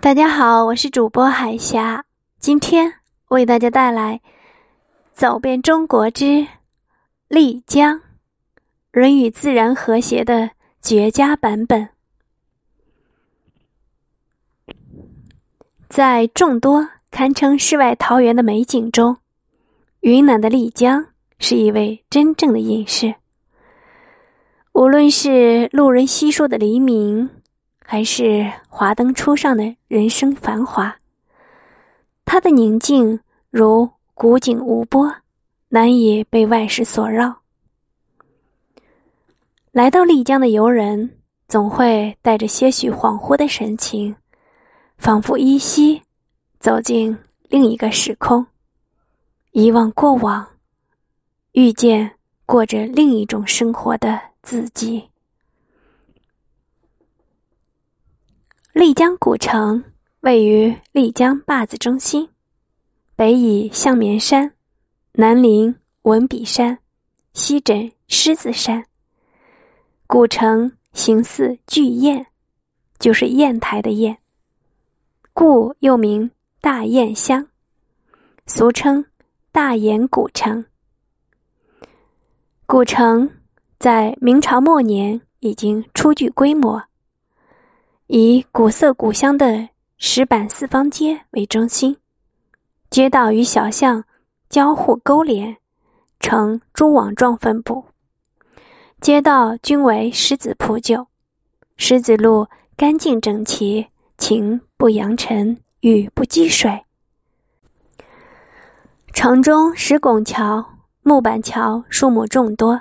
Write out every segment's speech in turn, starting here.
大家好，我是主播海霞，今天为大家带来《走遍中国之丽江》，人与自然和谐的绝佳版本。在众多堪称世外桃源的美景中，云南的丽江是一位真正的隐士。无论是路人稀疏的黎明。还是华灯初上的人生繁华，它的宁静如古井无波，难以被外事所扰。来到丽江的游人总会带着些许恍惚的神情，仿佛依稀走进另一个时空，遗忘过往，遇见过着另一种生活的自己。丽江古城位于丽江坝子中心，北倚象棉山，南临文笔山，西枕狮子山。古城形似巨雁，就是砚台的砚，故又名大雁乡，俗称大研古城。古城在明朝末年已经初具规模。以古色古香的石板四方街为中心，街道与小巷交互勾连，呈蛛网状分布。街道均为石子铺就，石子路干净整齐，晴不扬尘，雨不积水。城中石拱桥、木板桥数目众多，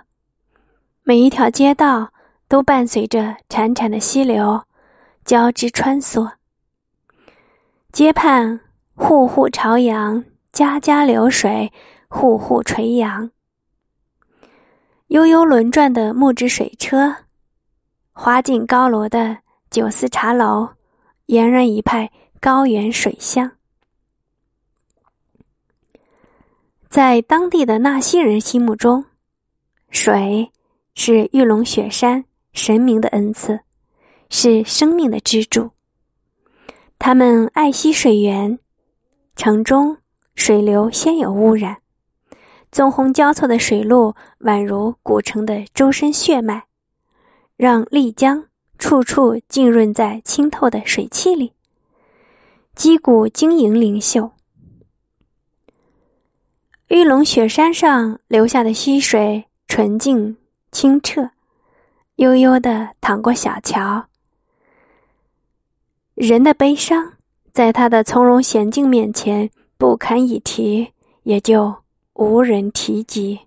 每一条街道都伴随着潺潺的溪流。交织穿梭，街畔户户朝阳，家家流水，户户垂杨。悠悠轮转的木质水车，花径高楼的酒肆茶楼，俨然一派高原水乡。在当地的纳西人心目中，水是玉龙雪山神明的恩赐。是生命的支柱。他们爱惜水源，城中水流鲜有污染，纵横交错的水路宛如古城的周身血脉，让丽江处处浸润在清透的水汽里。击鼓晶莹灵秀，玉龙雪山上流下的溪水纯净清澈，悠悠的淌过小桥。人的悲伤，在他的从容娴静面前不堪一提，也就无人提及。